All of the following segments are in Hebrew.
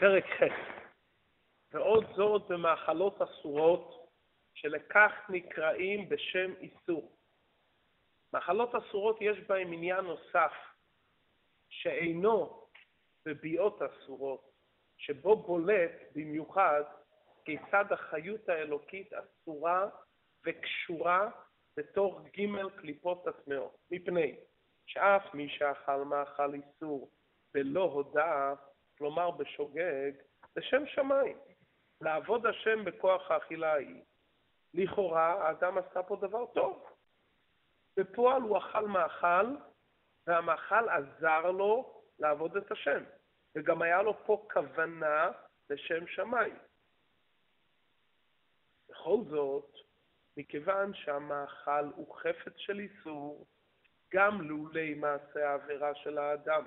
פרק ח' ועוד זאת במאכלות אסורות, שלכך נקראים בשם איסור. מאכלות אסורות יש בהם עניין נוסף, שאינו בביאות אסורות, שבו בולט במיוחד כיצד החיות האלוקית אסורה וקשורה בתוך ג' קליפות הטמעות, מפני שאף מי שאכל מאכל איסור בלא הודעה, כלומר בשוגג, זה שם שמיים. לעבוד השם בכוח האכילה ההיא. לכאורה האדם עשה פה דבר טוב. בפועל הוא אכל מאכל, והמאכל עזר לו לעבוד את השם. וגם היה לו פה כוונה לשם שמיים. בכל זאת, מכיוון שהמאכל הוא חפץ של איסור, גם לולי מעשה העבירה של האדם,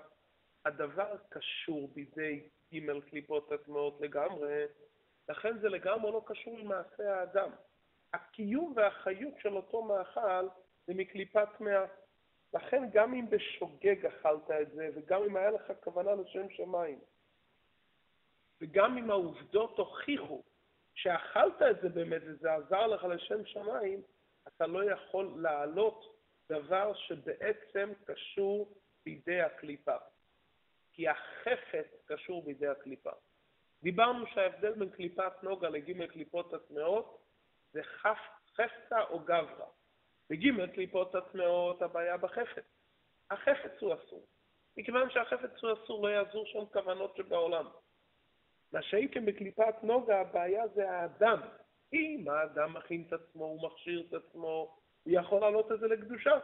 הדבר קשור בידי ג' קליפות הטמעות לגמרי, לכן זה לגמרי לא קשור למעשה האדם. הקיום והחיות של אותו מאכל זה מקליפה טמאה. לכן גם אם בשוגג אכלת את זה, וגם אם היה לך כוונה לשם שמיים, וגם אם העובדות הוכיחו שאכלת את זה באמת וזה עזר לך לשם שמיים, אתה לא יכול להעלות דבר שבעצם קשור בידי הקליפה. כי החפץ קשור בידי הקליפה. דיברנו שההבדל בין קליפת נוגה לג' קליפות הטמעות זה חפצה או גברא. בג' קליפות הטמעות הבעיה בחפץ. החפץ הוא אסור. מכיוון שהחפץ הוא אסור לא יעזור שם כוונות שבעולם. מה שהייתם בקליפת נוגה הבעיה זה האדם. אם האדם מכין את עצמו, הוא מכשיר את עצמו, הוא יכול להעלות את זה לקדושה.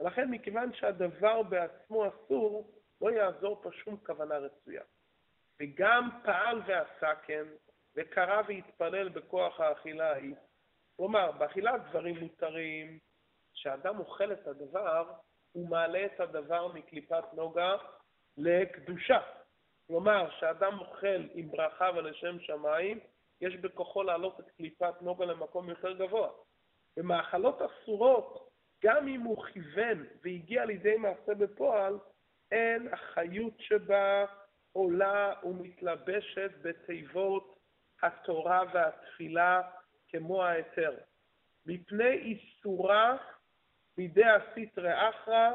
ולכן מכיוון שהדבר בעצמו אסור, לא יעזור פה שום כוונה רצויה. וגם פעל ועשה כן, וקרא והתפלל בכוח האכילה ההיא. כלומר, באכילת דברים מותרים, כשאדם אוכל את הדבר, הוא מעלה את הדבר מקליפת נוגה לקדושה. כלומר, כשאדם אוכל עם ברכה ולשם שמיים, יש בכוחו להעלות את קליפת נוגה למקום יותר גבוה. במאכלות אסורות, גם אם הוא כיוון והגיע לידי מעשה בפועל, אין החיות שבה עולה ומתלבשת בתיבות התורה והתפילה כמו ההיתר. מפני איסורה בידי הסטרא אחרא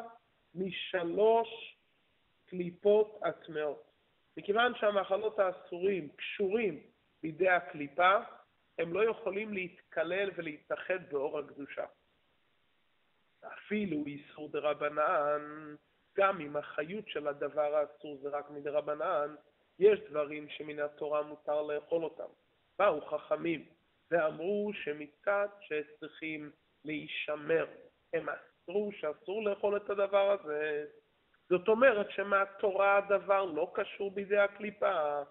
משלוש קליפות הטמעות. מכיוון שהמאכלות האסורים קשורים בידי הקליפה, הם לא יכולים להתקלל ולהתאחד באור הקדושה. אפילו איסור דרבנן, גם אם החיות של הדבר האסור זה רק מדרבנן, יש דברים שמן התורה מותר לאכול אותם. באו חכמים ואמרו שמצד שצריכים להישמר, הם אסרו שאסור לאכול את הדבר הזה. זאת אומרת שמהתורה הדבר לא קשור בידי הקליפה,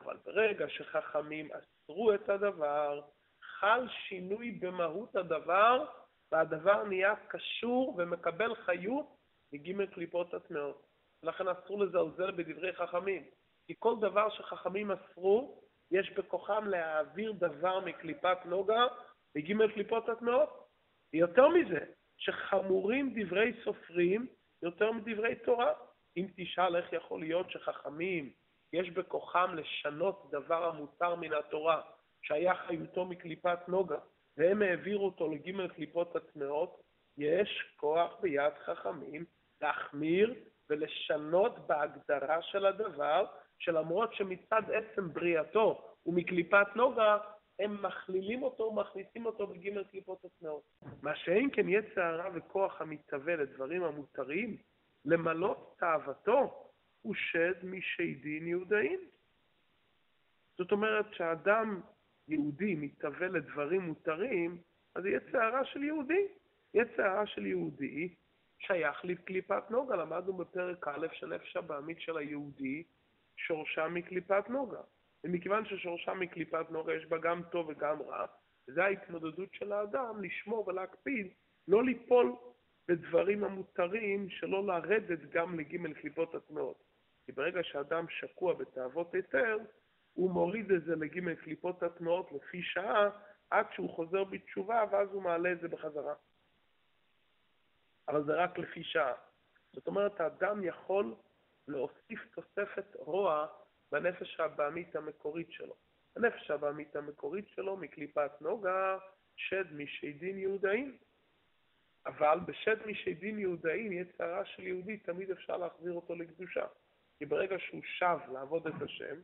אבל ברגע שחכמים אסרו את הדבר, חל שינוי במהות הדבר, והדבר נהיה קשור ומקבל חיות מג' קליפות הטמעות. ולכן אסור לזלזל בדברי חכמים. כי כל דבר שחכמים אסרו, יש בכוחם להעביר דבר מקליפת נוגה לג' קליפות הטמעות. ויותר מזה, שחמורים דברי סופרים יותר מדברי תורה. אם תשאל איך יכול להיות שחכמים, יש בכוחם לשנות דבר המותר מן התורה, שהיה חיותו מקליפת נוגה, והם העבירו אותו לג' קליפות הטמעות, יש כוח ביד חכמים להחמיר ולשנות בהגדרה של הדבר, שלמרות שמצד עצם בריאתו הוא מקליפת נוגה, הם מכלילים אותו ומכניסים אותו בג' קליפות הטמעות. מה שאין כן יצא הרע וכוח המתהווה לדברים המותרים, למלות תאוותו, הוא שד משדין יהודאים. זאת אומרת שהאדם יהודי מתהווה לדברים מותרים, אז יצא הרע של יהודי. יצא הרע של יהודי שייך לקליפת נוגה. למדנו בפרק א' של נפש הבעמית של היהודי, שורשה מקליפת נוגה. ומכיוון ששורשה מקליפת נוגה יש בה גם טוב וגם רע, זה ההתמודדות של האדם לשמור ולהקפיד, לא ליפול בדברים המותרים, שלא לרדת גם לג' קליפות הטמעות. כי ברגע שאדם שקוע בתאוות היתר, הוא מוריד את זה לג' קליפות הטמעות לפי שעה, עד שהוא חוזר בתשובה, ואז הוא מעלה את זה בחזרה. אבל זה רק לפי שעה. זאת אומרת, האדם יכול להוסיף תוספת רוע בנפש הבעמית המקורית שלו. הנפש הבעמית המקורית שלו מקליפת נוגה, שד משדים יהודאים. אבל בשד משדים יהודאים, יצרה של יהודי, תמיד אפשר להחזיר אותו לקדושה. כי ברגע שהוא שב לעבוד את השם,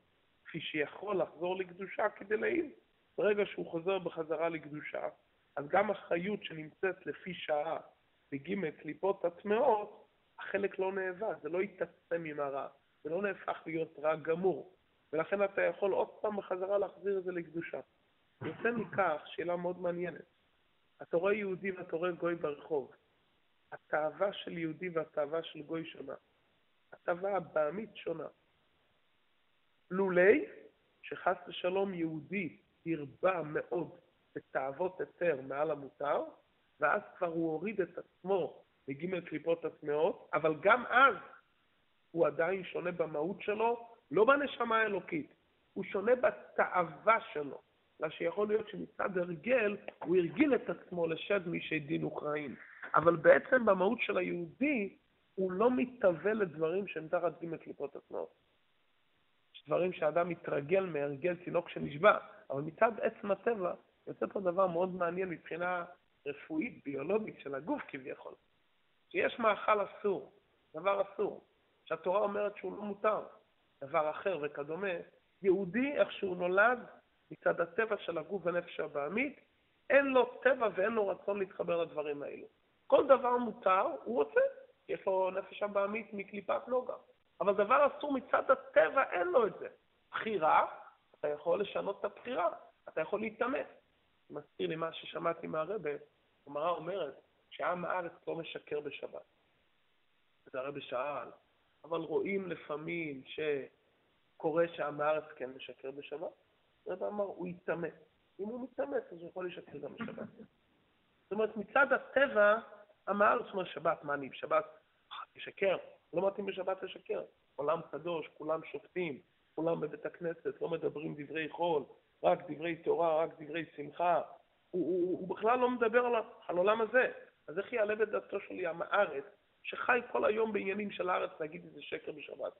כפי שיכול לחזור לקדושה כדי להעיד, ברגע שהוא חוזר בחזרה לקדושה, אז גם החיות שנמצאת לפי שעה בג' קליפות הטמעות, החלק לא נאבד, זה לא יתעצם עם הרע, זה לא נהפך להיות רע גמור, ולכן אתה יכול עוד פעם בחזרה להחזיר את זה לקדושה. יוצא מכך שאלה מאוד מעניינת. אתה רואה יהודי ואתה רואה גוי ברחוב. התאווה של יהודי והתאווה של גוי שונה. התאווה הבעמית שונה. לולי, שחס ושלום יהודי הרבה מאוד בתאוות היתר מעל המותר, ואז כבר הוא הוריד את עצמו בג' קליפות הטמעות, אבל גם אז הוא עדיין שונה במהות שלו, לא בנשמה האלוקית, הוא שונה בתאווה שלו. אלא שיכול להיות שמצד הרגל הוא הרגיל את עצמו לשד משי דין אוקראין. אבל בעצם במהות של היהודי הוא לא מתהווה לדברים שהם תחת ג' קליפות הטמעות. יש דברים שאדם מתרגל מהרגל תינוק שנשבע, אבל מצד עצם הטבע יוצא פה דבר מאוד מעניין מבחינה רפואית, ביולוגית של הגוף כביכול. שיש מאכל אסור, דבר אסור, שהתורה אומרת שהוא לא מותר, דבר אחר וכדומה, יהודי, איך שהוא נולד, מצד הטבע של הגוף ונפש הבעמית, אין לו טבע ואין לו רצון להתחבר לדברים האלו. כל דבר מותר, הוא רוצה, יש לו נפש הבעמית מקליפת נוגה. אבל דבר אסור מצד הטבע, אין לו את זה. בחירה, אתה יכול לשנות את הבחירה, אתה יכול להתאמץ. מזכיר לי מה ששמעתי מהרבה, הגמרא אומרת שעם הארץ לא משקר בשבת. זה הרבי שאל, אבל רואים לפעמים שקורה שעם הארץ כן משקר בשבת. הרבי אמר, הוא יתאמץ. אם הוא מתאמץ, אז הוא יכול לשקר גם בשבת. זאת אומרת, מצד הטבע, עם הארץ אומר שבת, מה אני בשבת? תשקר. לא מתאים בשבת לשקר. עולם קדוש, כולם שופטים, כולם בבית הכנסת, לא מדברים דברי חול, רק דברי תורה, רק דברי שמחה. הוא, הוא, הוא בכלל לא מדבר על, על העולם הזה. אז איך יעלה בדעתו של ים הארץ, שחי כל היום בעניינים של הארץ, להגיד איזה שקר בשבת?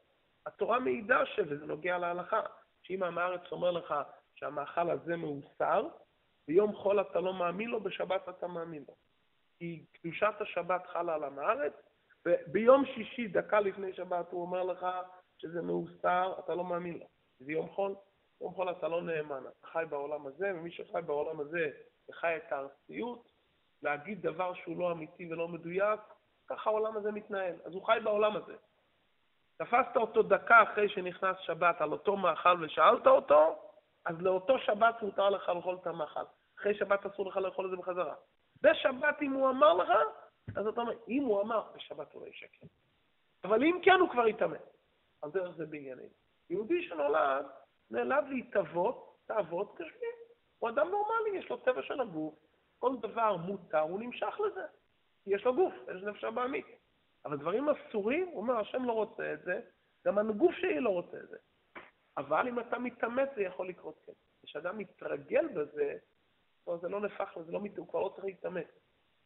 התורה מעידה שזה נוגע להלכה, שאם עם הארץ אומר לך שהמאכל הזה מאוסר, ביום חול אתה לא מאמין לו, בשבת אתה מאמין לו. כי קדושת השבת חלה על עם הארץ, וביום שישי, דקה לפני שבת, הוא אומר לך שזה מאוסר, אתה לא מאמין לו. זה יום חול, יום חול אתה לא נאמן, אתה חי בעולם הזה, ומי שחי בעולם הזה וחי את הארציות, להגיד דבר שהוא לא אמיתי ולא מדויק, ככה העולם הזה מתנהל. אז הוא חי בעולם הזה. תפסת אותו דקה אחרי שנכנס שבת על אותו מאכל ושאלת אותו, אז לאותו שבת מותר לך לאכול את המאכל. אחרי שבת אסור לך לאכול את זה בחזרה. בשבת אם הוא אמר לך, אז אתה אומר, אם הוא אמר, בשבת הוא לא ישקר. אבל אם כן, הוא כבר יתאמן. על דרך זה בעניינים. יהודי שנולד, נאלד להתאבות, תאוות גשמיים. הוא אדם נורמלי, יש לו טבע של הגוף, כל דבר מותר, הוא נמשך לזה. יש לו גוף, יש נפש הבעמית. אבל דברים אסורים, הוא אומר, השם לא רוצה את זה, גם הגוף שלי לא רוצה את זה. אבל אם אתה מתאמץ זה יכול לקרות כן. כשאדם מתרגל בזה, זה לא נהפך לזה, לא, הוא כבר לא צריך להתאמץ.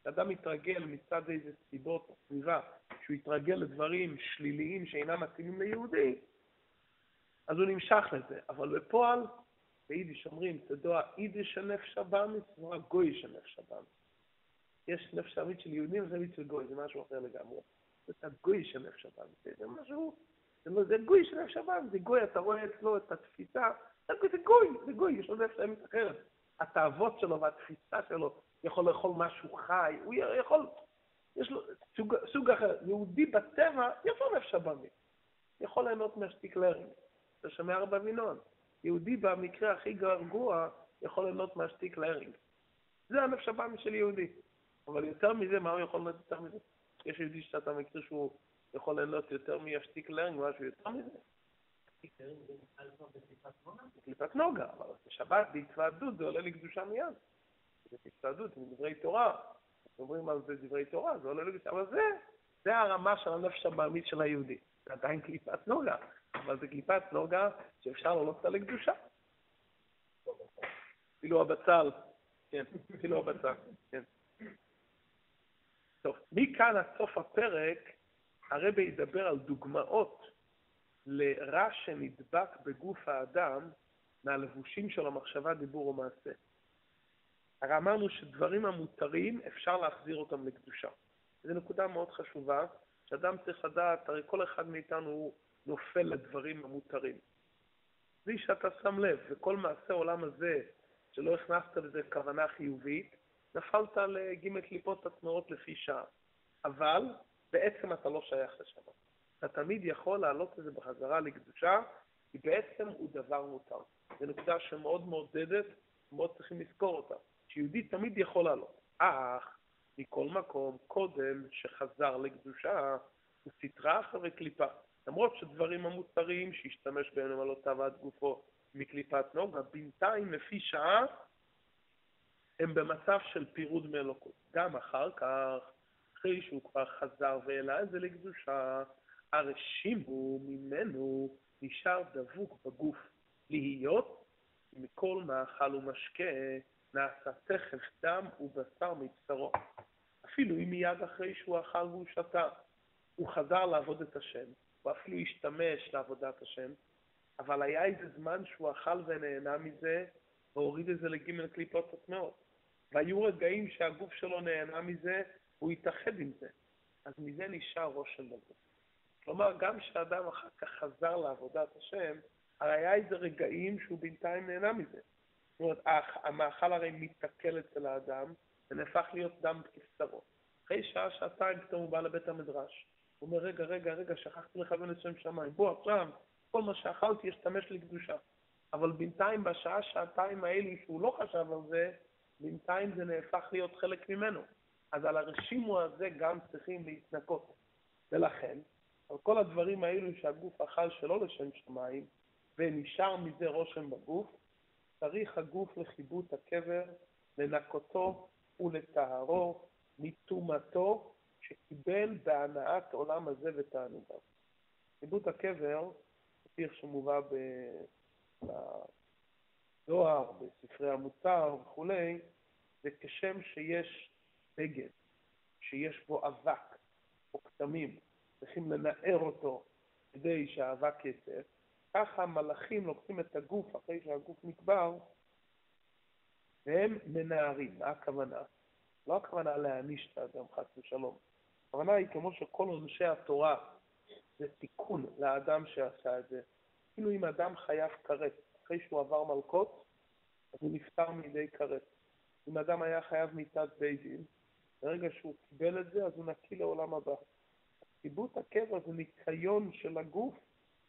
כשאדם מתרגל מצד איזה סיבות או סביבה, שהוא יתרגל לדברים שליליים שאינם מתאימים ליהודי, אז הוא נמשך לזה. אבל בפועל, ביידיש אומרים, תדוע יידיש הנפש הבאמית, תדוע גוי הנפש הבאמית. יש נפש הבאמית של יהודים ונפש של גוי, זה משהו אחר לגמרי. זה הגוי של נפש הבאמית, זה משהו, זה, זה גוי של נפש הבאמית, זה גוי, אתה רואה אצלו את התפיסה, זה גוי, זה גוי, יש לו נפש הבאמית אחרת. התאוות שלו והתפיסה שלו, יכול לאכול משהו חי, הוא יכול, יש לו סוג, סוג אחר. יהודי בטבע, לו נפש הבאמית. יכול ליהנות מהשטיקלרים. אתה שומע רב אבינון. יהודי במקרה הכי גרוע יכול ליהנות מהשטיק להרינג. זה הנפש הבאמי של יהודי. אבל יותר מזה, מה הוא יכול ליהנות יותר מזה? יש יהודי שאתה מכיר שהוא יכול ליהנות יותר מהשטיק להרינג, משהו יותר מזה? בקליפת נוגה, אבל בשבת בהתוועדות זה עולה לקדושה מיד. זה בהתוועדות, עם דברי תורה. אומרים על זה דברי תורה, זה עולה לקדושה, אבל זה, זה הרמה של הנפש הבאמית של היהודי. זה עדיין קליפת נוגה. אבל זה קליפת נוגה שאפשר לעלות אותה לקדושה. אפילו הבצל, כן, אפילו הבצל, כן. טוב, מכאן עד סוף הפרק, הרבי ידבר על דוגמאות לרע שנדבק בגוף האדם מהלבושים של המחשבה, דיבור או מעשה. הרי אמרנו שדברים המותרים, אפשר להחזיר אותם לקדושה. זו נקודה מאוד חשובה, שאדם צריך לדעת, הרי כל אחד מאיתנו נופל לדברים המותרים. בלי שאתה שם לב, וכל מעשה העולם הזה, שלא הכנסת לזה כוונה חיובית, נפלת לג' קליפות הטמעות לפי שעה. אבל בעצם אתה לא שייך לשם. אתה תמיד יכול להעלות את זה בחזרה לקדושה, כי בעצם הוא דבר מותר. זו נקודה שמאוד מעודדת, מאוד צריכים לזכור אותה. שיהודי תמיד יכול לעלות. אך, מכל מקום, קודם שחזר לקדושה, הוא סטרה אחרי קליפה. למרות שדברים המותרים שהשתמש בהם למלאותיו ועד גופו מקליפת נוגה, בינתיים לפי שעה הם במצב של פירוד מאלוקות. גם אחר כך, אחרי שהוא כבר חזר והעלה את זה לקדושה, הרשימו ממנו נשאר דבוק בגוף. להיות מכל מאכל ומשקה נעשה תכף דם ובשר מבשרו. אפילו אם מיד אחרי שהוא אכל והוא שתה, הוא חזר לעבוד את השם, הוא אפילו השתמש לעבודת השם, אבל היה איזה זמן שהוא אכל ונהנה מזה, והוריד את זה לג' קליפות הטמעות. והיו רגעים שהגוף שלו נהנה מזה, הוא התאחד עם זה. אז מזה נשאר רושם בגוף. כלומר, גם כשאדם אחר כך חזר לעבודת השם, הרי היה איזה רגעים שהוא בינתיים נהנה מזה. זאת אומרת, המאכל הרי מתקל אצל האדם, ונהפך להיות דם כבשרו. אחרי שעה, שעתיים, פתאום הוא בא לבית המדרש. הוא אומר, רגע, רגע, רגע, שכחתי לכוון לשם שמיים. בוא עכשיו, כל מה שאכלתי ישתמש לקדושה. אבל בינתיים, בשעה, שעתיים האלה, שהוא לא חשב על זה, בינתיים זה נהפך להיות חלק ממנו. אז על הרשימו הזה גם צריכים להתנקות. ולכן, על כל הדברים האלו שהגוף אכל שלא לשם שמיים, ונשאר מזה רושם בגוף, צריך הגוף לכיבוד הקבר, לנקותו ולטהרו מטומאתו שקיבל בהנאת עולם הזה ותענוגיו. כיבוד הקבר, כפי שמובא בזוהר, בספרי המוצר וכולי, זה כשם שיש בגד, שיש בו אבק או כתמים, צריכים לנער אותו כדי שהאבק יצא, ככה המלאכים לוקחים את הגוף אחרי שהגוף נקבר, והם מנערים. מה הכוונה? לא הכוונה להעניש את האדם, חס ושלום. הכוונה היא כמו שכל אנשי התורה זה תיקון לאדם שעשה את זה. כאילו אם אדם חייב כרת, אחרי שהוא עבר מלקות, אז הוא נפטר מידי כרת. אם אדם היה חייב מיתת בית דין, ברגע שהוא קיבל את זה, אז הוא נקי לעולם הבא. קיבוץ הקבע זה ניקיון של הגוף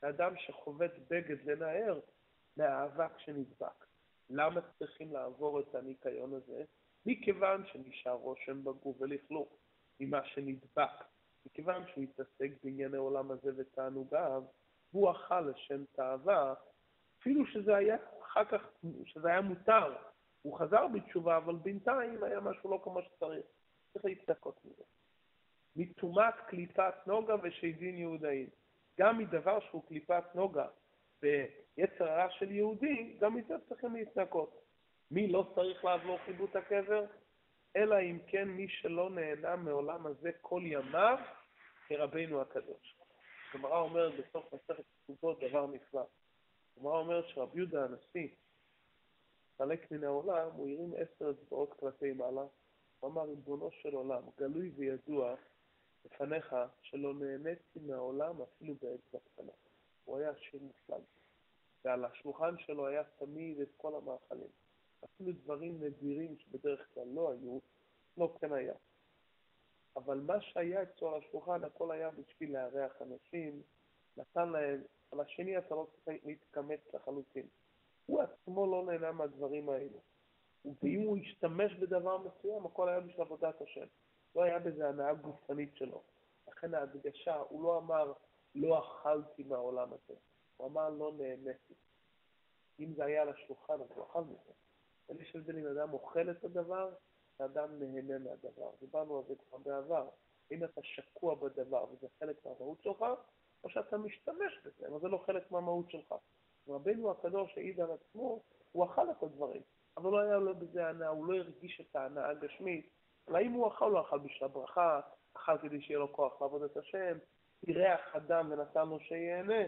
לאדם שחובט בגד לנער מהאבק שנדבק. למה צריכים לעבור את הניקיון הזה? מכיוון שנשאר רושם בגוף ולכלוך ממה שנדבק. מכיוון שהוא התעסק בענייני עולם הזה ותענוגיו, הוא אכל לשם תאווה, אפילו שזה היה אחר כך, שזה היה מותר. הוא חזר בתשובה, אבל בינתיים היה משהו לא כמו שצריך. צריך להתנקות מזה. מטומאת קליפת נוגה ושדין יהודאים. גם מדבר שהוא קליפת נוגה ויצר הרע של יהודי, גם מזה צריכים להתנקות. מי לא צריך לעבור חיבוט הקבר? אלא אם כן מי שלא נהנה מעולם הזה כל ימיו כרבנו הקדוש. הגמרא אומרת בסוף מסכת כתובות דבר נפלא. הגמרא אומרת שרבי יהודה הנשיא חלק מן העולם, הוא הרים עשר אצבעות כלפי מעלה, הוא אמר, ריבונו של עולם, גלוי וידוע לפניך שלא נהניתי מהעולם אפילו באצבע קטנה. הוא היה עשיר מופלג, ועל השולחן שלו היה תמיד את כל המאכלים. אפילו דברים נדירים שבדרך כלל לא היו, לא כן היה. אבל מה שהיה אצלו על השולחן, הכל היה בשביל לארח אנשים, נתן להם, על השני אתה לא צריך להתקמץ לחלוטין. הוא עצמו לא נהנה מהדברים האלו. ואם הוא השתמש בדבר מסוים, הכל היה בשביל עבודת השם. לא היה בזה הנאה גופנית שלו. לכן ההדגשה, הוא לא אמר, לא אכלתי מהעולם הזה. הוא אמר, לא נהניתי. אם זה היה על השולחן, אז הוא אכל מזה. אבל יש הבדל אם אדם אוכל את הדבר, ואדם נהנה מהדבר. דיברנו על זה כבר בעבר. אם אתה שקוע בדבר וזה חלק מהמהות שלך, או שאתה משתמש בזה, אבל זה לא חלק מהמהות שלך. רבנו הקדוש העיד על עצמו, הוא אכל את הדברים, אבל לא היה לו בזה הנאה, הוא לא הרגיש את ההנאה הגשמית. אולי אם הוא אכל, הוא אכל בשביל הברכה, אכל כדי שיהיה לו כוח לעבוד את השם, אירח אדם ונתן לו שיהנה,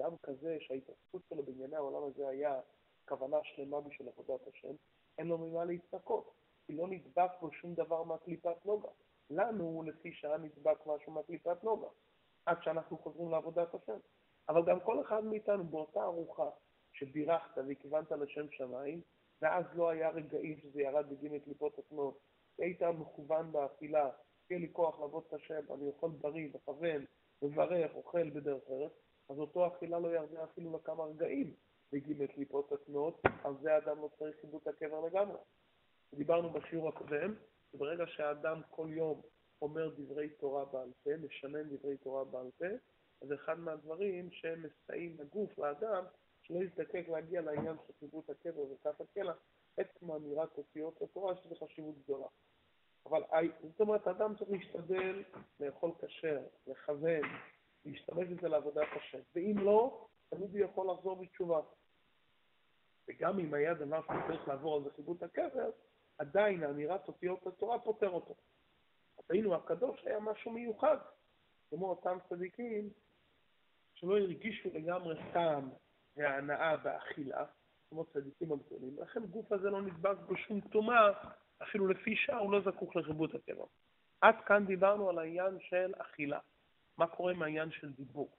אדם כזה שההתעסקות שלו בענייני העולם הזה היה כוונה שלמה בשביל עבודת השם, אין לו ממה להתנקות, כי לא נדבק בו שום דבר מהקליפת נוגה. לנו, לפי שעה נדבק משהו מהקליפת נוגה, עד שאנחנו חוזרים לעבודת השם. אבל גם כל אחד מאיתנו באותה ארוחה שבירכת והכוונת לשם שמיים, ואז לא היה רגעים שזה ירד בגין קליפות עצמו, היית מכוון באכילה, שיהיה לי כוח לעבוד את השם, אני אוכל בריא, מכוון, מברך, אוכל בדרך ארץ, אז אותו אכילה לא ירדה אפילו לכמה רגעים בגין קליפות עצמות, על זה האדם לא צריך חיבוט הקבר לגמרי. דיברנו בשיעור הקודם, שברגע שהאדם כל יום אומר דברי תורה בעל פה, משנן דברי תורה בעל פה, אז אחד מהדברים שהם מסייעים לגוף, לאדם, שלא יזדקק להגיע לעניין של חיבוט הקבר וכף הקלע, עצם אמירת אותיות התורה, שזה חשיבות גדולה. אבל זאת אומרת, האדם צריך להשתדל לאכול כשר, לכוון, להשתמש בזה לעבודת השם. ואם לא, תמיד הוא יכול לחזור בתשובה. וגם אם היה דבר שצריך לעבור על זה חיבוט הקבר, עדיין אמירת אותיות התורה פותר אותו. רבינו הקדוש היה משהו מיוחד, כמו אותם צדיקים שלא הרגישו לגמרי טעם והנאה באכילה, כמו צדיקים הגדולים, לכן גוף הזה לא נדבק בשום טומאה, אפילו לפי שעה הוא לא זקוק לחיבוט הטבע. עד כאן דיברנו על העניין של אכילה. מה קורה עם העניין של דיבור?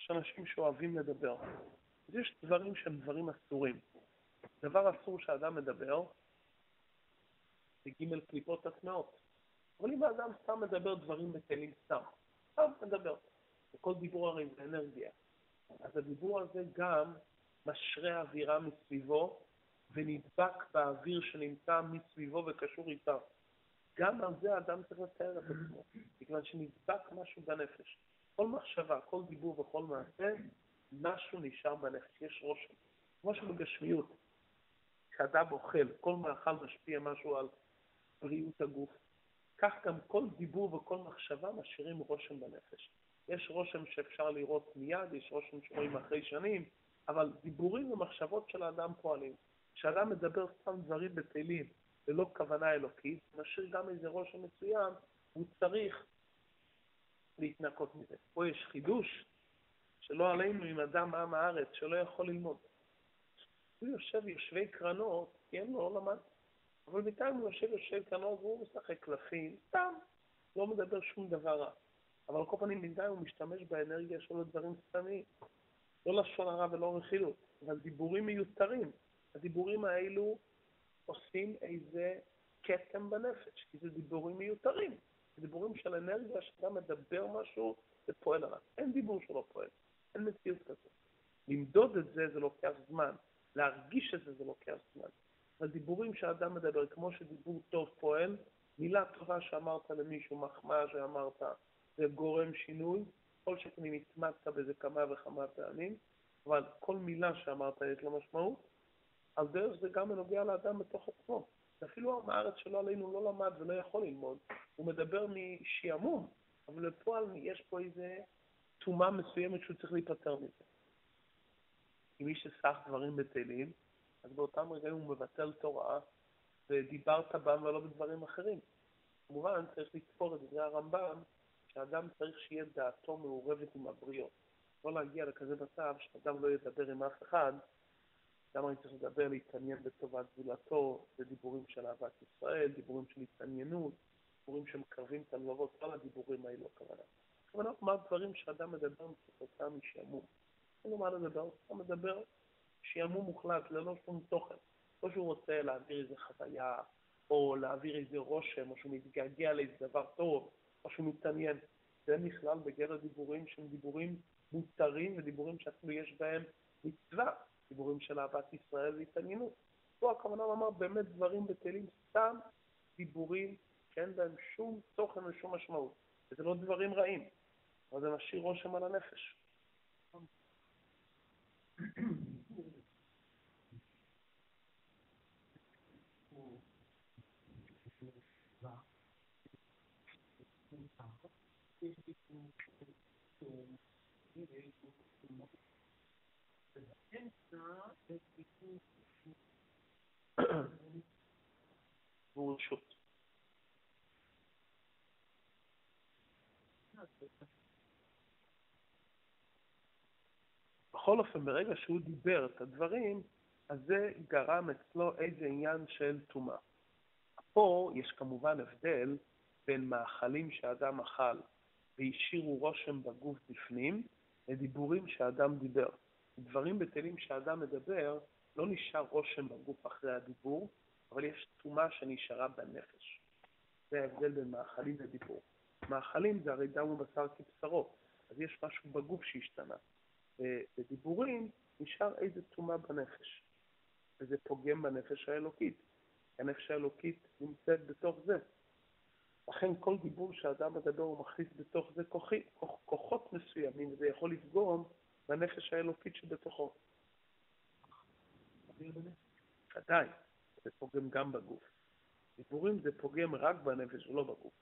יש אנשים שאוהבים לדבר. אז יש דברים שהם דברים אסורים. דבר אסור שאדם מדבר, זה ג' קליפות הטמעות. אבל אם האדם סתם מדבר דברים בטלים סתם, סתם מדבר, וכל דיבור הרי זה אנרגיה, אז הדיבור הזה גם משרה אווירה מסביבו ונדבק באוויר שנמצא מסביבו וקשור איתה. גם על זה האדם צריך לתאר את עצמו, מכיוון שנדבק משהו בנפש. כל מחשבה, כל דיבור וכל מעשה, משהו נשאר בנפש, יש רושם. כמו שבגשמיות, כשאדם אוכל, כל מאכל משפיע משהו על בריאות הגוף, כך גם כל דיבור וכל מחשבה משאירים רושם בנפש. יש רושם שאפשר לראות מיד, יש רושם שרואים אחרי שנים, אבל דיבורים ומחשבות של האדם פועלים. כשאדם מדבר סתם דברים בטלים, ללא כוונה אלוקית, משאיר גם איזה רושם מסוים, הוא צריך להתנקות מזה. פה יש חידוש שלא עלינו עם אדם עם הארץ שלא יכול ללמוד. הוא יושב יושבי קרנות, כי אין לו, לא. אבל בינתיים הוא יושב יושב קרנות והוא משחק קלפים, סתם, לא מדבר שום דבר רע. אבל על כל פנים בינתיים הוא משתמש באנרגיה שלו לדברים סתמיים. לא לשון הרע ולא רכילות, אבל דיבורים מיותרים. הדיבורים האלו עושים איזה כתם בנפש, כי זה דיבורים מיותרים. זה דיבורים של אנרגיה שאתה מדבר משהו ופועל עליו. אין דיבור שלא פועל, אין מציאות כזאת. למדוד את זה זה לוקח זמן, להרגיש את זה זה לוקח זמן. הדיבורים שאדם מדבר, כמו שדיבור טוב פועל, מילה טובה שאמרת למישהו, מחמאה שאמרת, זה גורם שינוי, כל שכן אם התמצת בזה כמה וכמה פעמים, אבל כל מילה שאמרת יש לה משמעות, על דרך זה גם מנוגע לאדם בתוך עצמו. אפילו עם הארץ שלא עלינו לא למד ולא יכול ללמוד, הוא מדבר משעמום, אבל בפועל יש פה איזה טומאה מסוימת שהוא צריך להיפטר מזה. אם מי שסח דברים בטלים, אז באותם רגעים הוא מבטל תורה, ודיברת בם ולא בדברים אחרים. כמובן, צריך לתפור את זה הרמב"ם, שאדם צריך שיהיה דעתו מעורבת עם הבריות. לא להגיע לכזה מצב שאדם לא ידבר עם אף אחד, למה אני צריך לדבר, להתעניין בטובת זולתו, בדיבורים של אהבת ישראל, דיבורים של התעניינות, דיבורים שמקרבים את הלבבות, כל הדיבורים האלו הכוונה. הכוונה מה דברים שאדם מדבר כתוצאה משעמום. אין לו מה לדבר, אתה מדבר שעמום מוחלט, ללא שום תוכן. או שהוא רוצה להעביר איזה חוויה, או להעביר איזה רושם, או שהוא מתגעגע לאיזה דבר טוב, או שהוא מתעניין. זה נכלל בגדר דיבורים שהם דיבורים מותרים ודיבורים שאפילו יש בהם מצווה, דיבורים של אהבת ישראל והתעניינות. פה הכוונה לומר באמת דברים בטלים, סתם דיבורים שאין בהם שום תוכן ושום משמעות. וזה לא דברים רעים, אבל זה משאיר רושם על הנפש. ורשות. בכל אופן, ברגע שהוא דיבר את הדברים, אז זה גרם אצלו איזה עניין של טומאה. פה יש כמובן הבדל בין מאכלים שאדם אכל והשאירו רושם בגוף בפנים, לדיבורים שאדם דיבר. דברים בטלים שאדם מדבר, לא נשאר רושם בגוף אחרי הדיבור, אבל יש טומאה שנשארה בנפש. זה ההבדל בין מאכלים לדיבור. מאכלים זה הרי דם ובשר כבשרו, אז יש משהו בגוף שהשתנה. בדיבורים נשאר איזה טומאה בנפש, וזה פוגם בנפש האלוקית. הנפש האלוקית נמצאת בתוך זה. לכן כל דיבור שאדם מדבר הוא מכניס בתוך זה כוחי, כוח, כוחות מסוימים, וזה יכול לפגום בנפש האלוקית שבתוכו. ודאי, זה פוגם גם בגוף. דיבורים זה פוגם רק בנפש ולא בגוף.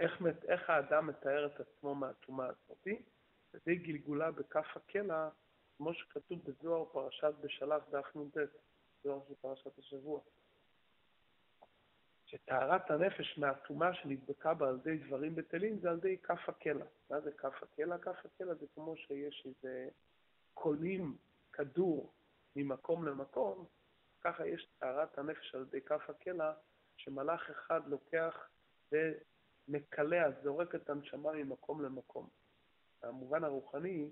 איך, איך האדם מתאר את עצמו מהטומאה הזאת? זה גלגולה בכף הקלע, כמו שכתוב בזוהר פרשת בשלח דף נ"ט, זוהר של פרשת השבוע. שטהרת הנפש מהטומאה שנדבקה בה על ידי דברים בטלים זה על ידי כף הקלע. מה זה כף הקלע? כף הקלע זה כמו שיש איזה קולים, כדור, ממקום למקום, ככה יש טהרת הנפש על ידי כף הקלע, שמלאך אחד לוקח ומקלע, זורק את הנשמה ממקום למקום. במובן הרוחני,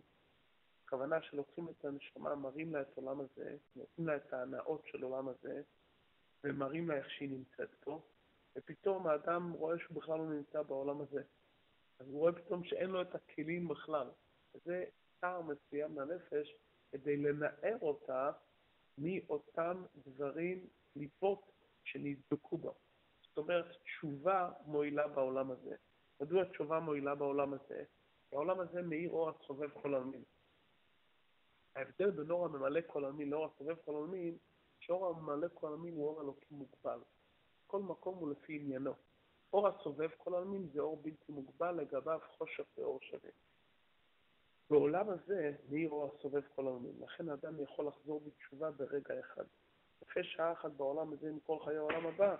הכוונה שלוקחים את הנשמה, מראים לה את עולם הזה, נותנים לה את ההנאות של עולם הזה, ומראים לה איך שהיא נמצאת פה, ופתאום האדם רואה שהוא בכלל לא נמצא בעולם הזה. אז הוא רואה פתאום שאין לו את הכלים בכלל. וזה צער מסוים לנפש כדי לנער אותה מאותם דברים, קליפות שנדבקו בה. זאת אומרת, תשובה מועילה בעולם הזה. מדוע תשובה מועילה בעולם הזה? כי העולם הזה מאיר אור הסובב כל עלמין. ההבדל בין אור הממלא כל עלמין לאור הסובב כל עלמין, שאור הממלא כל עלמין הוא אור אלוקי מוגבל. כל מקום הוא לפי עניינו. אור הסובב כל עלמין זה אור בלתי מוגבל, לגביו חושך ואור שווה. בעולם הזה מאיר אור הסובב כל עלמין, לכן האדם יכול לחזור בתשובה ברגע אחד. יפה שעה אחת בעולם הזה מכל חיי העולם הבא,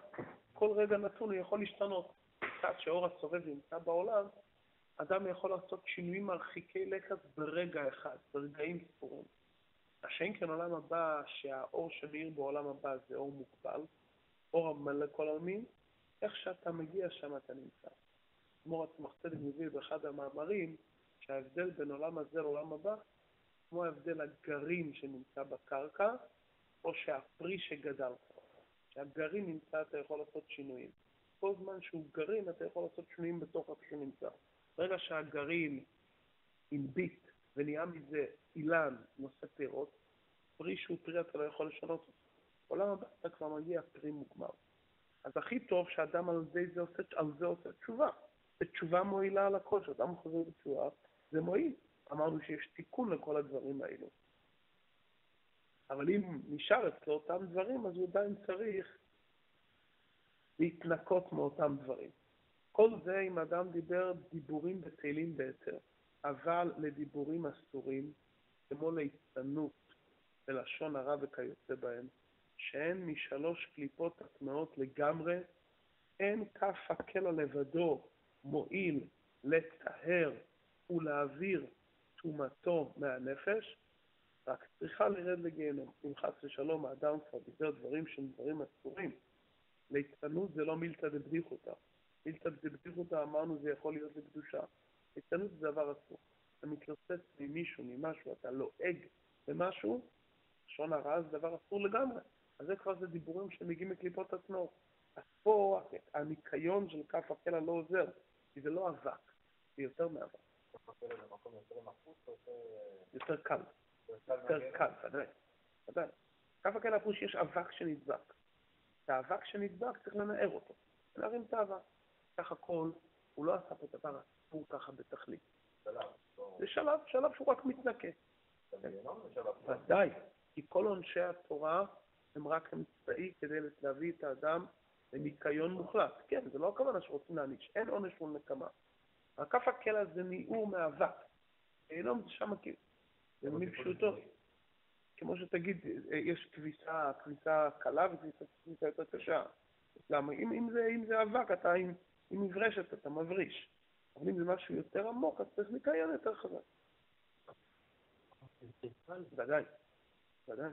כל רגע נתון הוא יכול להשתנות. קצת שאור הסובב נמצא בעולם, אדם יכול לעשות שינויים מרחיקי לכת ברגע אחד, ברגעים ספורים. השם כן עולם הבא, שהאור שמאיר בעולם הבא זה אור מוגבל, אור המלא כל עלמין, איך שאתה מגיע שם אתה נמצא. כמו עצמך צדק מביא באחד המאמרים, שההבדל בין עולם הזה לעולם הבא, כמו ההבדל הגרעין שנמצא בקרקע, או שהפרי שגדל. כשהגרעין נמצא אתה יכול לעשות שינויים. כל זמן שהוא גרעין אתה יכול לעשות שינויים בתוך איפה שהוא נמצא. ברגע שהגרעין הנביט ונהיה מזה אילן נושא פירות, פרי שהוא פרי אתה לא יכול לשנות אותו. בעולם הבא אתה כבר מגיע פרי מוגמר. אז הכי טוב שאדם על זה, זה עושה, על זה עושה תשובה. ותשובה מועילה על הכל, כשאדם חוזר בתשובה, זה מועיל. אמרנו שיש תיקון לכל הדברים האלו. אבל אם נשאר אצלו אותם דברים, אז הוא עדיין צריך להתנקות מאותם דברים. כל זה אם אדם דיבר דיבורים בטלים בהיתר, אבל לדיבורים אסורים, כמו ליצנות ולשון הרע וכיוצא בהם, שהן משלוש קליפות הטמעות לגמרי, אין כף הקלע לבדו מועיל לטהר ולהעביר טומאתו מהנפש, רק צריכה לרד לגיהנום. אם חס ושלום האדם כבר דיבר דברים שהם דברים אסורים, ליצנות זה לא מילתא דבדיחותא. מילתא דבדיחותא אמרנו זה יכול להיות לקדושה. ליצנות זה דבר אסור. אתה מתלוצץ ממישהו, ממשהו, אתה לועג במשהו, לשון הרע זה דבר אסור לגמרי. אז זה כבר זה דיבורים שמגיעים מקליפות עצמו. אז פה הניקיון של כף הקלע לא עוזר, כי זה לא אבק, זה יותר מאבק. יותר קל. יותר קל, ודאי. ודאי. כף הקלע פה שיש אבק שנדבק. את האבק שנדבק צריך לנער אותו, להרים את האבק. ככה הכל, הוא לא עשה פה דבר אסור ככה בתכלית. זה שלב, שלב שהוא רק מתנקה. ודאי, כי כל עונשי התורה הם רק אמצעי כדי להביא את האדם לניקיון מוחלט. כן, זה לא הכוונה שרוצים להעניש, אין עונש מול נקמה. הכף הקלע זה ניעור מאבק. זה שם כאילו. זה מילים פשוטות. כמו שתגיד, יש כביסה, כביסה קלה וכביסה יותר קשה. למה? אם, אם, זה, אם זה אבק, אתה עם, עם מברשת, אתה מבריש. אבל אם זה משהו יותר עמוק, אז צריך ניקיון יותר חזק. ודאי, ודאי,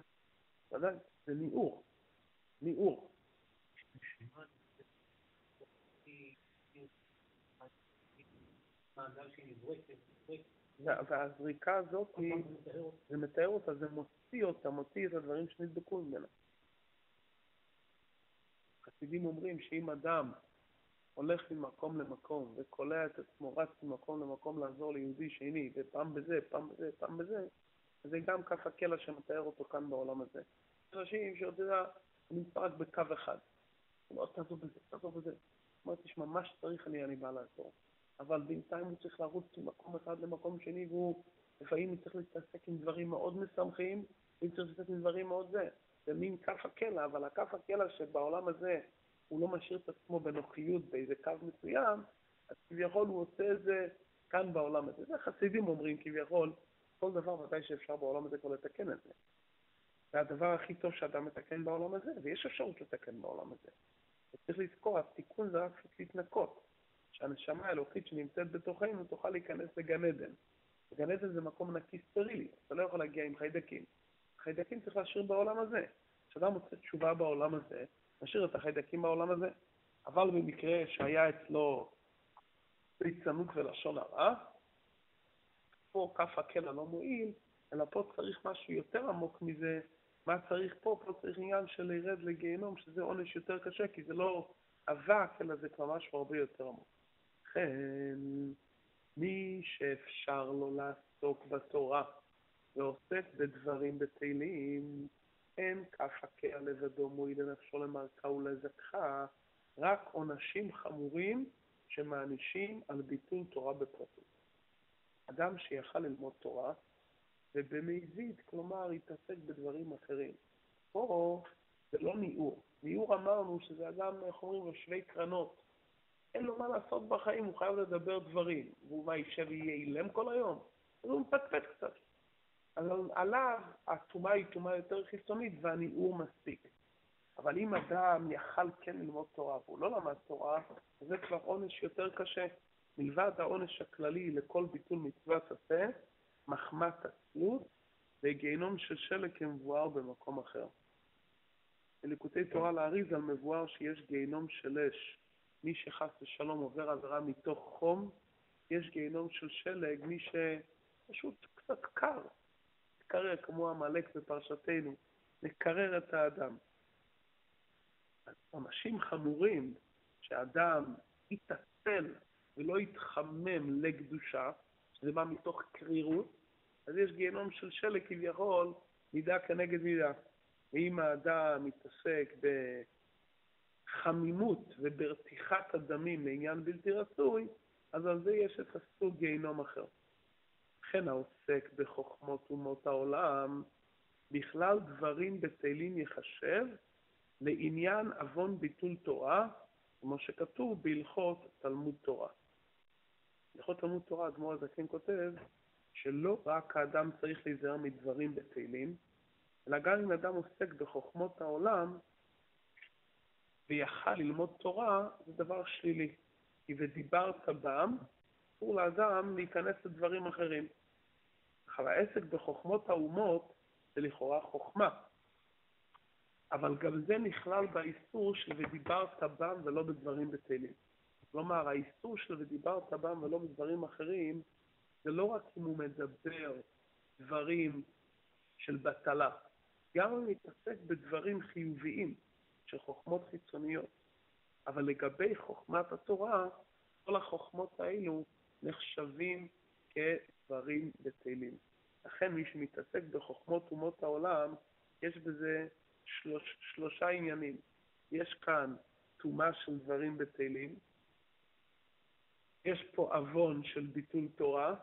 ודאי, זה ניעור, ניעור. והזריקה הזאת, זה מתאר אותה, זה מוציא אותה, מוציא את הדברים שנדבקו ממנה. חסידים אומרים שאם אדם הולך ממקום למקום וקולע את עצמו, רץ ממקום למקום לעזור ליהודי שני, ופעם בזה, פעם בזה, פעם בזה, זה גם כף הקלע שמתאר אותו כאן בעולם הזה. אנשים שאתה יודע, נמצא רק בקו אחד. הוא אומר, תעזור בזה, תעזור בזה. הוא אומר, תשמע, מה שצריך אני, אני בא לעזור. אבל בינתיים הוא צריך לרוץ ממקום אחד למקום שני, והוא לפעמים צריך להתעסק עם דברים מאוד משמחים, ואם צריך להתעסק עם דברים מאוד זה. זה מין כף הקלע, אבל הכף הקלע שבעולם הזה הוא לא משאיר את עצמו בנוחיות באיזה קו מסוים, אז כביכול הוא עושה את זה כאן בעולם הזה. זה חסידים אומרים כביכול, כל דבר ודאי שאפשר בעולם הזה כבר לתקן את זה. זה הדבר הכי טוב שאדם מתקן בעולם הזה, ויש אפשרות לתקן בעולם הזה. וצריך לזכור, התיקון זה רק להתנקות. שהנשמה האלוקית שנמצאת בתוכנו תוכל להיכנס לגן עדן. גן עדן זה מקום נקי סטרילי, אתה לא יכול להגיע עם חיידקים. חיידקים צריך להשאיר בעולם הזה. כשאדם מוצא תשובה בעולם הזה, משאיר את החיידקים בעולם הזה. אבל במקרה שהיה אצלו ליצנות ולשון הרע, פה כף הקלע לא מועיל, אלא פה צריך משהו יותר עמוק מזה. מה צריך פה? פה צריך עניין של ירד לגיהנום, שזה עונש יותר קשה, כי זה לא אבק, אלא זה כבר משהו הרבה יותר עמוק. לכן, מי שאפשר לו לעסוק בתורה ועוסק בדברים בטלים, אין כף הקע לבדו מועיל לנפשו למרכה ולזכחה, רק עונשים חמורים שמענישים על ביטול תורה בפרטות. אדם שיכל ללמוד תורה, ובמזיד, כלומר, התעסק בדברים אחרים. פה זה לא ניעור. ניעור אמרנו שזה אדם, איך אומרים, יושבי קרנות. אין לו מה לעשות בחיים, הוא חייב לדבר דברים. והוא מה, יישב ויהיה אילם כל היום? אז הוא מפטפט קצת. אז עליו הטומאה היא טומאה יותר חיצונית והניעור מספיק. אבל אם אדם יכל כן ללמוד תורה והוא לא למד תורה, זה כבר עונש יותר קשה. מלבד העונש הכללי לכל ביטול מצוות עשה, מחמת עצלות וגיהנום של שלג כמבואר במקום אחר. בליקוטי תורה לאריזל מבואר שיש גיהנום של אש. מי שחס ושלום עובר עבירה מתוך חום, יש גיהנום של שלג, מי שפשוט קצת קר, מקרר כמו עמלק בפרשתנו, מקרר את האדם. עונשים חמורים שאדם יתעצל ולא יתחמם לקדושה, שזה בא מתוך קרירות, אז יש גיהנום של שלג כביכול, מידה כנגד מידה. ואם האדם מתעסק בחמימות וברתיחת הדמים לעניין בלתי רצוי, אז על זה יש את הסוג גיהנום אחר. לכן העוסק בחוכמות אומות העולם, בכלל דברים בטלים יחשב לעניין עוון ביטול תורה, כמו שכתוב בהלכות תלמוד תורה. בהלכות תלמוד תורה, אדמו"ר הזקן כותב שלא רק האדם צריך להיזהר מדברים בטלים, אלא גם אם אדם עוסק בחוכמות העולם ויכל ללמוד תורה, זה דבר שלילי. כי ודיברת בם, אסור לאדם להיכנס לדברים אחרים. אבל העסק בחוכמות האומות זה לכאורה חוכמה. אבל גם זה נכלל באיסור של ודיברת בם ולא בדברים בטלים. כלומר, האיסור של ודיברת בם ולא בדברים אחרים, זה לא רק אם הוא מדבר דברים של בטלה, גם אם מתעסק בדברים חיוביים של חוכמות חיצוניות. אבל לגבי חוכמת התורה, כל החוכמות האלו נחשבים כדברים בטלים. לכן מי שמתעסק בחוכמות אומות העולם, יש בזה שלוש, שלושה עניינים. יש כאן טומאה של דברים בטלים, יש פה עוון של ביטול תורה,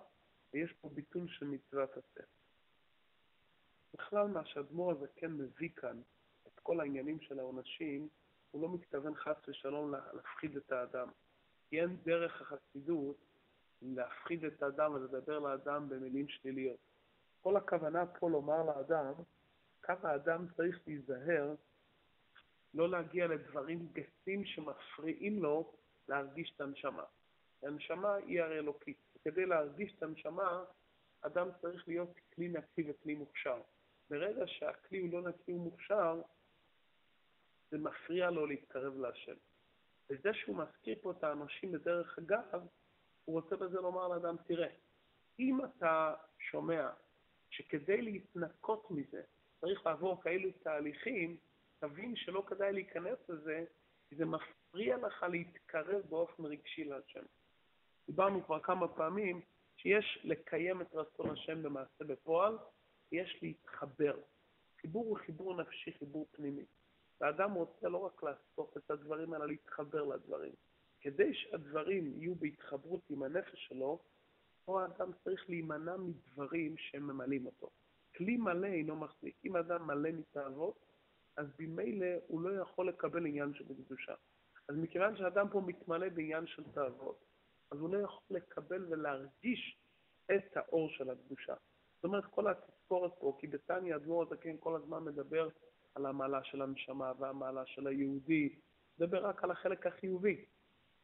ויש פה ביטול של מצוות עשה. בכלל מה שהאדמו"ר הזה כן מביא כאן, את כל העניינים של העונשים, הוא לא מתכוון חס ושלום להפחיד את האדם. כי אין דרך החסידות להפחיד את האדם ולדבר לאדם במילים שליליות. כל הכוונה פה לומר לאדם, כמה האדם צריך להיזהר לא להגיע לדברים גסים שמפריעים לו להרגיש את הנשמה. הנשמה היא הרי אלוקית. כדי להרגיש את הנשמה, אדם צריך להיות כלי נקי וכלי מוכשר. ברגע שהכלי הוא לא נקי ומוכשר, זה מפריע לו להתקרב להשם. וזה שהוא מזכיר פה את האנשים בדרך אגב, הוא רוצה בזה לומר לאדם, תראה, אם אתה שומע שכדי להתנקות מזה צריך לעבור כאלו תהליכים, תבין שלא כדאי להיכנס לזה, כי זה מפריע לך להתקרב באופן רגשי להשם. דיברנו כבר כמה פעמים שיש לקיים את רצון השם במעשה בפועל, ויש להתחבר. חיבור הוא חיבור נפשי, חיבור פנימי. האדם רוצה לא רק לאסוף את הדברים, אלא להתחבר לדברים. כדי שהדברים יהיו בהתחברות עם הנפש שלו, פה האדם צריך להימנע מדברים שהם ממלאים אותו. כלי מלא אינו מחזיק. אם אדם מלא מתאוות, אז ממילא הוא לא יכול לקבל עניין של קדושה. אז מכיוון שאדם פה מתמלא בעניין של תאוות, אז הוא לא יכול לקבל ולהרגיש את האור של הקדושה. זאת אומרת, כל התזכורת פה, כי בתניא אדמו"ר הזקן כל הזמן מדבר על המעלה של הנשמה והמעלה של היהודי, מדבר רק על החלק החיובי.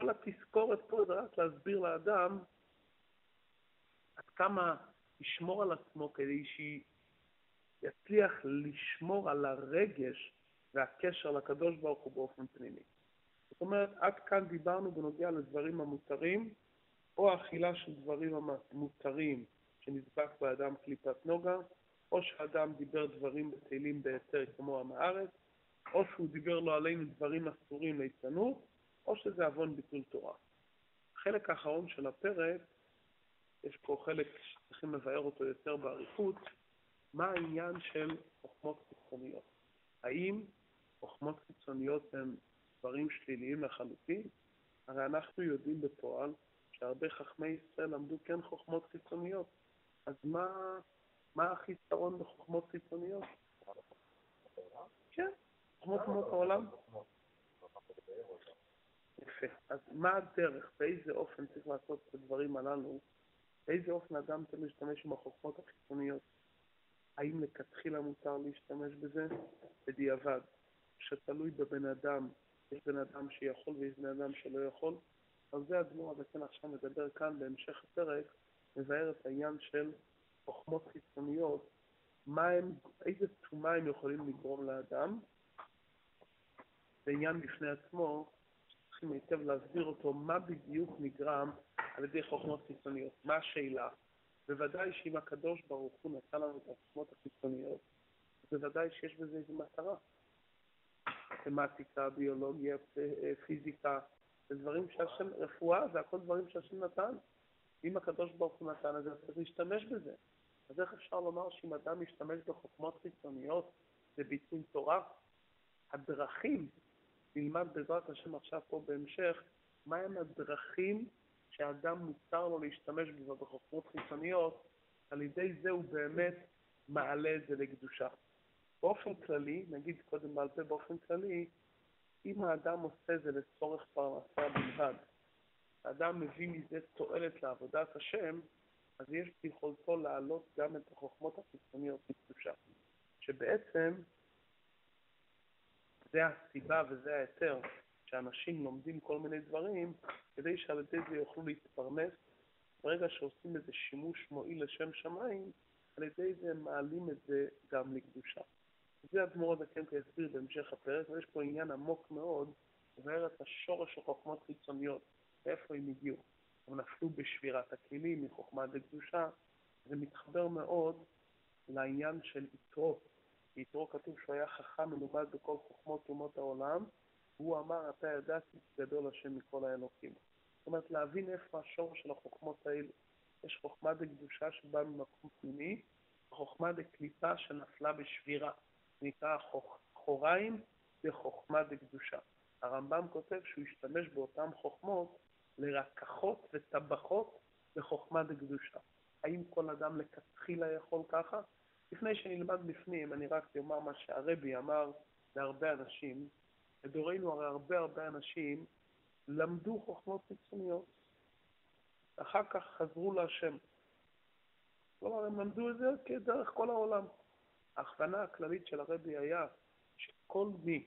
כל התזכורת פה זה רק להסביר לאדם עד כמה לשמור על עצמו כדי שיצליח לשמור על הרגש והקשר לקדוש ברוך הוא באופן פנימי. זאת אומרת, עד כאן דיברנו בנוגע לדברים המותרים, או אכילה של דברים המותרים שנדבק באדם קליפת נוגה, או שאדם דיבר דברים בטלים בהיתר כמו עם הארץ, או שהוא דיבר לו עלינו דברים אסורים ליצנות, או שזה עוון ביטול תורה. החלק האחרון של הפרק, יש פה חלק שצריכים לבאר אותו יותר באריכות, מה העניין של חוכמות חיצוניות. האם חוכמות חיצוניות הן דברים שליליים לחלוטין? הרי אנחנו יודעים בפועל שהרבה חכמי ישראל למדו כן חוכמות חיצוניות. אז מה, מה החיסרון בחוכמות חיצוניות? כן, חוכמות אומות העולם. יפה. אז מה הדרך? באיזה אופן צריך לעשות את הדברים הללו? באיזה אופן אדם צריך להשתמש עם החוכמות החיצוניות? האם לכתחילה מותר להשתמש בזה? בדיעבד. שתלוי בבן אדם, יש בן אדם שיכול ויש בן אדם שלא יכול. על זה הדמור הזקן עכשיו מדבר כאן בהמשך הפרק, מבאר את העניין של חוכמות חיצוניות, מה הם, איזה טומאה הם יכולים לגרום לאדם. זה עניין בפני עצמו, צריכים היטב להסביר אותו, מה בדיוק נגרם על ידי חוכמות חיצוניות. מה השאלה? בוודאי שאם הקדוש ברוך הוא נתן לנו את החוכמות החיצוניות, בוודאי שיש בזה איזו מטרה. מתמטיקה, ביולוגיה, פיזיקה, זה דברים שהשם, רפואה זה הכל דברים שהשם נתן. אם הקדוש ברוך הוא נתן את זה, צריך להשתמש בזה. אז איך אפשר לומר שאם אדם משתמש בחוכמות חיצוניות זה ביטוי תורה? הדרכים, נלמד בעזרת השם עכשיו פה בהמשך, מהם הדרכים שאדם מותר לו להשתמש בזה בחוכמות חיצוניות, על ידי זה הוא באמת מעלה את זה לקדושה. באופן כללי, נגיד קודם בעל פה באופן כללי, אם האדם עושה זה לצורך פרנסה בלבד, האדם מביא מזה תועלת לעבודת השם, אז יש ביכולתו להעלות גם את החוכמות החיצוניות בקדושה. שבעצם זה הסיבה וזה ההיתר שאנשים לומדים כל מיני דברים כדי שעל ידי זה יוכלו להתפרנס. ברגע שעושים איזה שימוש מועיל לשם שמיים, על ידי זה הם מעלים את זה גם לקדושה. זה הדמור הזה כן יסביר בהמשך הפרק, ויש פה עניין עמוק מאוד, מבאר את השורש של חוכמות חיצוניות, מאיפה הם הגיעו. הם נפלו בשבירת הכלים מחוכמה לקדושה, זה מתחבר מאוד לעניין של יתרו. כתוב שהוא היה חכם מלומד בכל חוכמות אומות העולם, והוא אמר, אתה ידעתי גדול השם מכל האלוקים. זאת אומרת, להבין איפה השורש של החוכמות האלה. יש חוכמה דקדושה שבאה ממקום פנימי, וחוכמה דקליפה שנפלה בשבירה. נקרא חוריים בחוכמה דקדושה. הרמב"ם כותב שהוא השתמש באותן חוכמות לרקחות וטבחות בחוכמה דקדושה. האם כל אדם לכתחילה יכול ככה? לפני שנלמד בפנים, אני רק אומר מה שהרבי אמר להרבה אנשים. בדורנו הרי הרבה הרבה אנשים למדו חוכמות חיצוניות, אחר כך חזרו להשם. כלומר, הם למדו את זה כדרך כל העולם. ההכוונה הכללית של הרבי היה שכל מי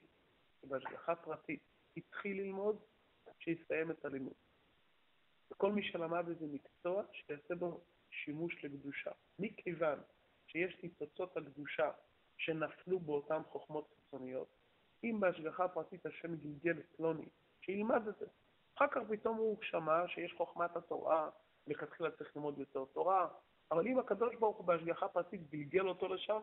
שבהשגחה פרטית התחיל ללמוד, שיסיים את הלימוד. וכל מי שלמד איזה מקצוע, שיעשה בו שימוש לקדושה. מכיוון שיש ניצוצות הקדושה שנפלו באותן חוכמות חיצוניות, אם בהשגחה פרטית השם גלגל פלוני, שילמד את זה. אחר כך פתאום הוא שמע שיש חוכמת התורה, לכתחילה צריך ללמוד יותר תורה, אבל אם הקדוש ברוך הוא בהשגחה פרטית גלגל אותו לשם,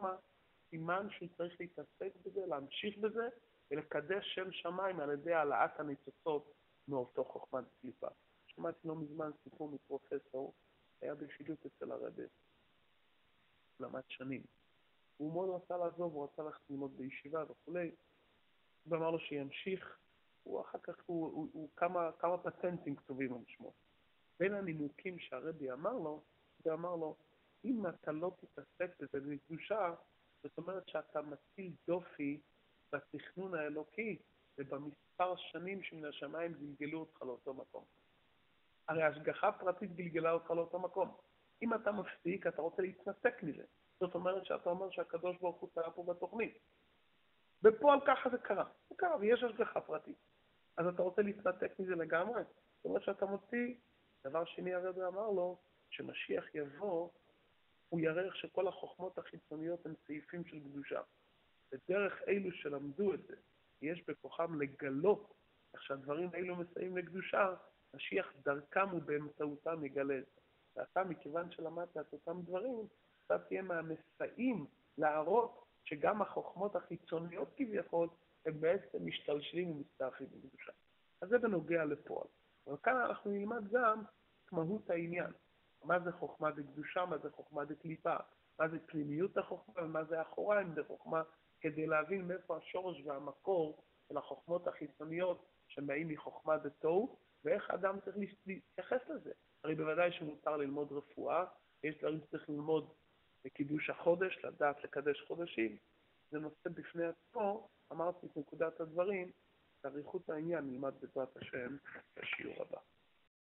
סימן שהוא צריך להתעסק בזה, להמשיך בזה, ולקדש שם שמיים על ידי העלאת הניצוצות מאותו חוכמת קליפה. שמעתי לא מזמן סיפור מפרופסור, היה בשילוט אצל הרבי, למד שנים. הוא מאוד רצה לעזוב, הוא רצה ללכת ללמוד בישיבה וכולי, הוא אמר לו שימשיך, הוא אחר כך, הוא, הוא, הוא כמה, כמה פטנטים כתובים על שמו. בין הנימוקים שהרבי אמר לו, הוא אמר לו, אם אתה לא תתעסק בזה בקדושה, זאת אומרת שאתה מטיל דופי בתכנון האלוקי ובמספר שנים שמן השמיים גלגלו אותך לאותו מקום. הרי השגחה פרטית גלגלה אותך לאותו מקום. אם אתה מפסיק, אתה רוצה להתנתק מזה. זאת אומרת שאתה אומר שהקדוש ברוך הוא טעה פה בתוכנית. בפועל ככה זה קרה. זה קרה, ויש השגחה פרטית. אז אתה רוצה להתנתק מזה לגמרי? זאת אומרת שאתה מוציא. דבר שני, הרבי אמר לו, כשמשיח יבוא, הוא יראה איך שכל החוכמות החיצוניות הן סעיפים של קדושה. ודרך אלו שלמדו את זה, יש בכוחם לגלות איך שהדברים האלו מסייעים לקדושה, משיח דרכם ובאמצעותם יגלה את זה. ואתה, מכיוון שלמדת את אותם דברים, אתה תהיה מהמסייעים להראות שגם החוכמות החיצוניות כביכול, הם בעצם משתלשלים ומסתעפים בקדושה. אז זה בנוגע לפועל. אבל כאן אנחנו נלמד גם את מהות העניין. מה זה חוכמה בקדושה, מה זה חוכמה בקליפה, מה זה פנימיות החוכמה ומה זה אחוריים בחוכמה, כדי להבין מאיפה השורש והמקור של החוכמות החיצוניות שבאים מחוכמה דתוהו, ואיך האדם צריך להתייחס לזה. הרי בוודאי שמותר ללמוד רפואה, יש דברים שצריך ללמוד בקידוש החודש, לדעת לקדש חודשים, זה נושא בפני עצמו, אמרתי את נקודת הדברים, באריכות העניין נלמד בעזרת השם בשיעור הבא.